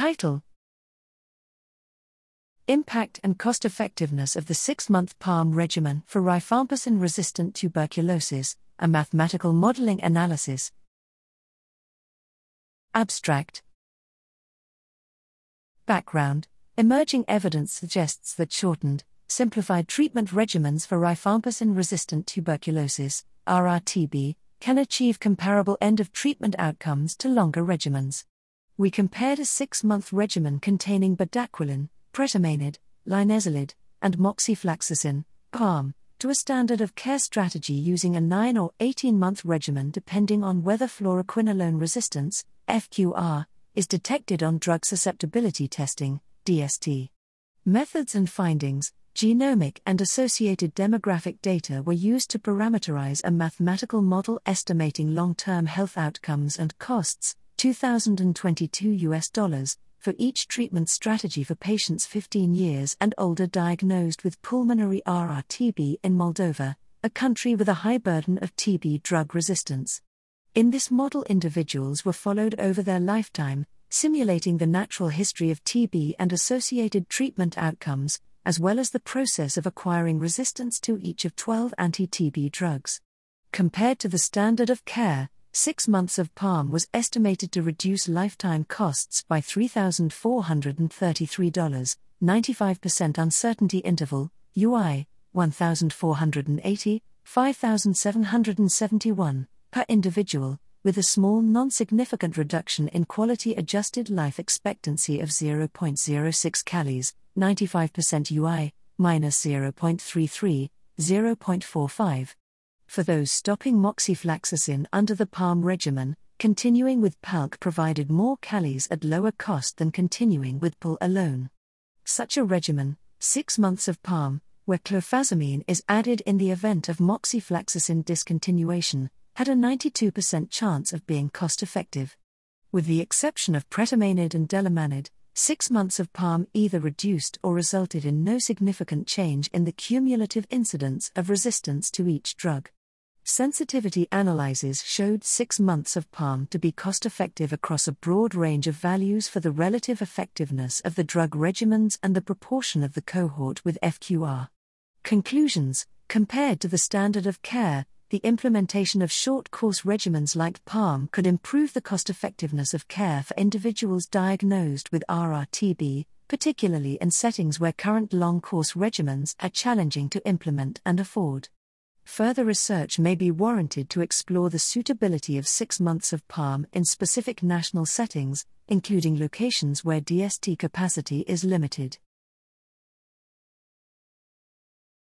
Title Impact and cost effectiveness of the six month BPaLM regimen for rifampicin resistant tuberculosis, a mathematical modeling analysis. Abstract Background Emerging evidence suggests that shortened, simplified treatment regimens for rifampicin resistant tuberculosis, RRTB, can achieve comparable end of treatment outcomes to longer regimens. We compared a six month regimen containing bedaquiline, pretomanid, linezolid, and moxifloxacin, BPaLM, to a standard of care strategy using a 9 or 18 month regimen depending on whether fluoroquinolone resistance, FQR, is detected on drug susceptibility testing, DST. Methods and findings, genomic and associated demographic data were used to parameterize a mathematical model estimating long term health outcomes and costs, 2022 US dollars, for each treatment strategy for patients 15 years and older diagnosed with pulmonary RRTB in Moldova, a country with a high burden of TB drug resistance. In this model, individuals were followed over their lifetime, simulating the natural history of TB and associated treatment outcomes, as well as the process of acquiring resistance to each of 12 anti TB drugs. Compared to the standard of care, six months of BPaLM was estimated to reduce lifetime costs by $3,433, 95% uncertainty interval, UI, 1,480, 5,771, per individual, with a small non significant reduction in quality adjusted life expectancy of 0.06 QALYs, 95% UI, minus 0.33, 0.45 for those stopping moxifloxacin under the BPaLM regimen, continuing with BPaLC provided more QALYs at lower cost than continuing with PUL alone. Such a regimen, six months of BPaLM, where clofazimine is added in the event of moxifloxacin discontinuation, had a 92% chance of being cost effective. With the exception of pretomanid and delamanid, six months of PALM either reduced or resulted in no significant change in the cumulative incidence of resistance to each drug. Sensitivity analyses showed six months of BPaLM to be cost effective across a broad range of values for the relative effectiveness of the drug regimens and the proportion of the cohort with FQR. Conclusions Compared to the standard of care, the implementation of short course regimens like BPaLM could improve the cost effectiveness of care for individuals diagnosed with RRTB, particularly in settings where current long course regimens are challenging to implement and afford. Further research may be warranted to explore the suitability of six months of BPaLM in specific national settings, including locations where DST capacity is limited.